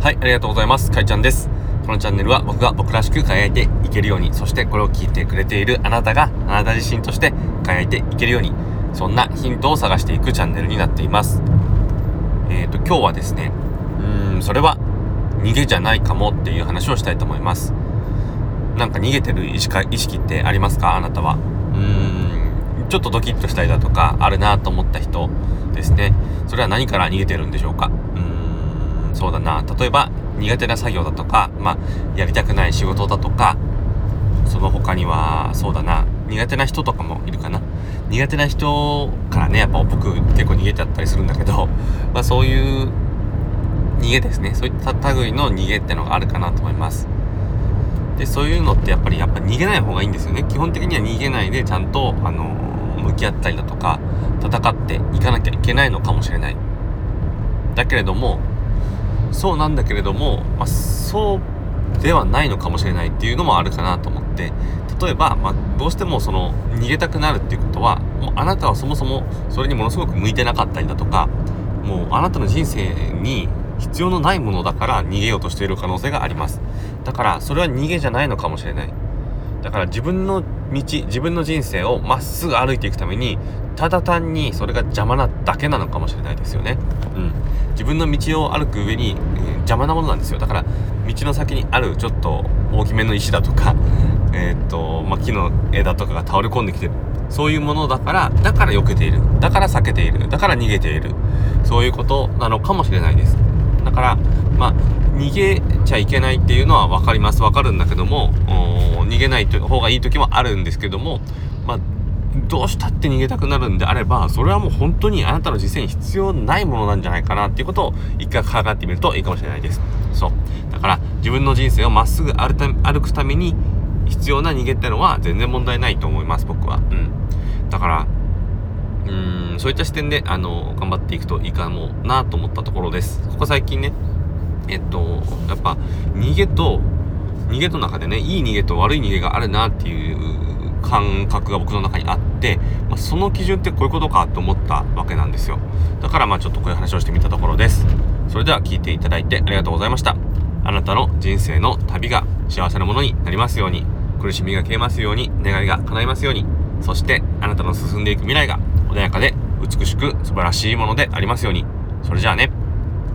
はい、ありがとうございます。かいちゃんです。このチャンネルは僕が僕らしく輝いていけるように、そしてこれを聞いてくれているあなたがあなた自身として輝いていけるように、そんなヒントを探していくチャンネルになっています。えっ、ー、と、今日はですね、うーん、それは逃げじゃないかもっていう話をしたいと思います。なんか逃げてる意識意識ってありますか？あなたは。うーん、ちょっとドキッとしたりだとか、あるなと思った人ですね。それは何から逃げてるんでしょうか？うんそうだな。例えば苦手な作業だとか、まあ、やりたくない仕事だとかその他にはそうだな。苦手な人とかもいるかな。苦手な人からねやっぱ僕結構逃げちゃったりするんだけど、まあ、そういう逃げですね。そういった類の逃げってのがあるかなと思います。でそういうのってやっぱりやっぱ逃げない方がいいんですよね。基本的には逃げないでちゃんとあの向き合ったりだとか戦っていかなきゃいけないのかもしれない。だけれどもそうなんだけれども、まあ、そうではないのかもしれないっていうのもあるかなと思って例えば、まあ、どうしてもその逃げたくなるっていうことはもうあなたはそもそもそれにものすごく向いてなかったりだとかもうあなたの人生に必要のないものだから逃げようとしている可能性がありますだからそれは逃げじゃないのかもしれないだから自分の道自分の人生をまっすぐ歩いていくためにただ単にそれが邪魔なだけなのかもしれないですよね。うん。自分の道を歩く上に、邪魔なものなんですよ。だから、道の先にあるちょっと大きめの石だとか、え、っと、ま、木の枝とかが倒れ込んできてる。そういうものだから、だから避けている。だから避けている。だから逃げている。そういうことなのかもしれないです。だから、まあ、逃げちゃいけないっていうのは分かります。分かるんだけども、逃げない方がいい時もあるんですけども、まあ、どうしたって逃げたくなるんであれば、それはもう本当にあなたの実践に必要ないものなんじゃないかなっていうことを一回考えてみるといいかもしれないです。そう。だから自分の人生をまっすぐ歩くために必要な逃げってのは全然問題ないと思います、僕は。うん。だから、うーん、そういった視点で、あの、頑張っていくといいかもなと思ったところです。ここ最近ね、えっと、やっぱ逃げと、逃げと中でね、いい逃げと悪い逃げがあるなっていう感覚が僕の中にあって、まあ、その基準ってこういうことかと思ったわけなんですよ。だからまあちょっとこういう話をしてみたところです。それでは聞いていただいてありがとうございました。あなたの人生の旅が幸せなものになりますように苦しみが消えますように願いが叶いますようにそしてあなたの進んでいく未来が穏やかで美しく素晴らしいものでありますように。それじゃあね。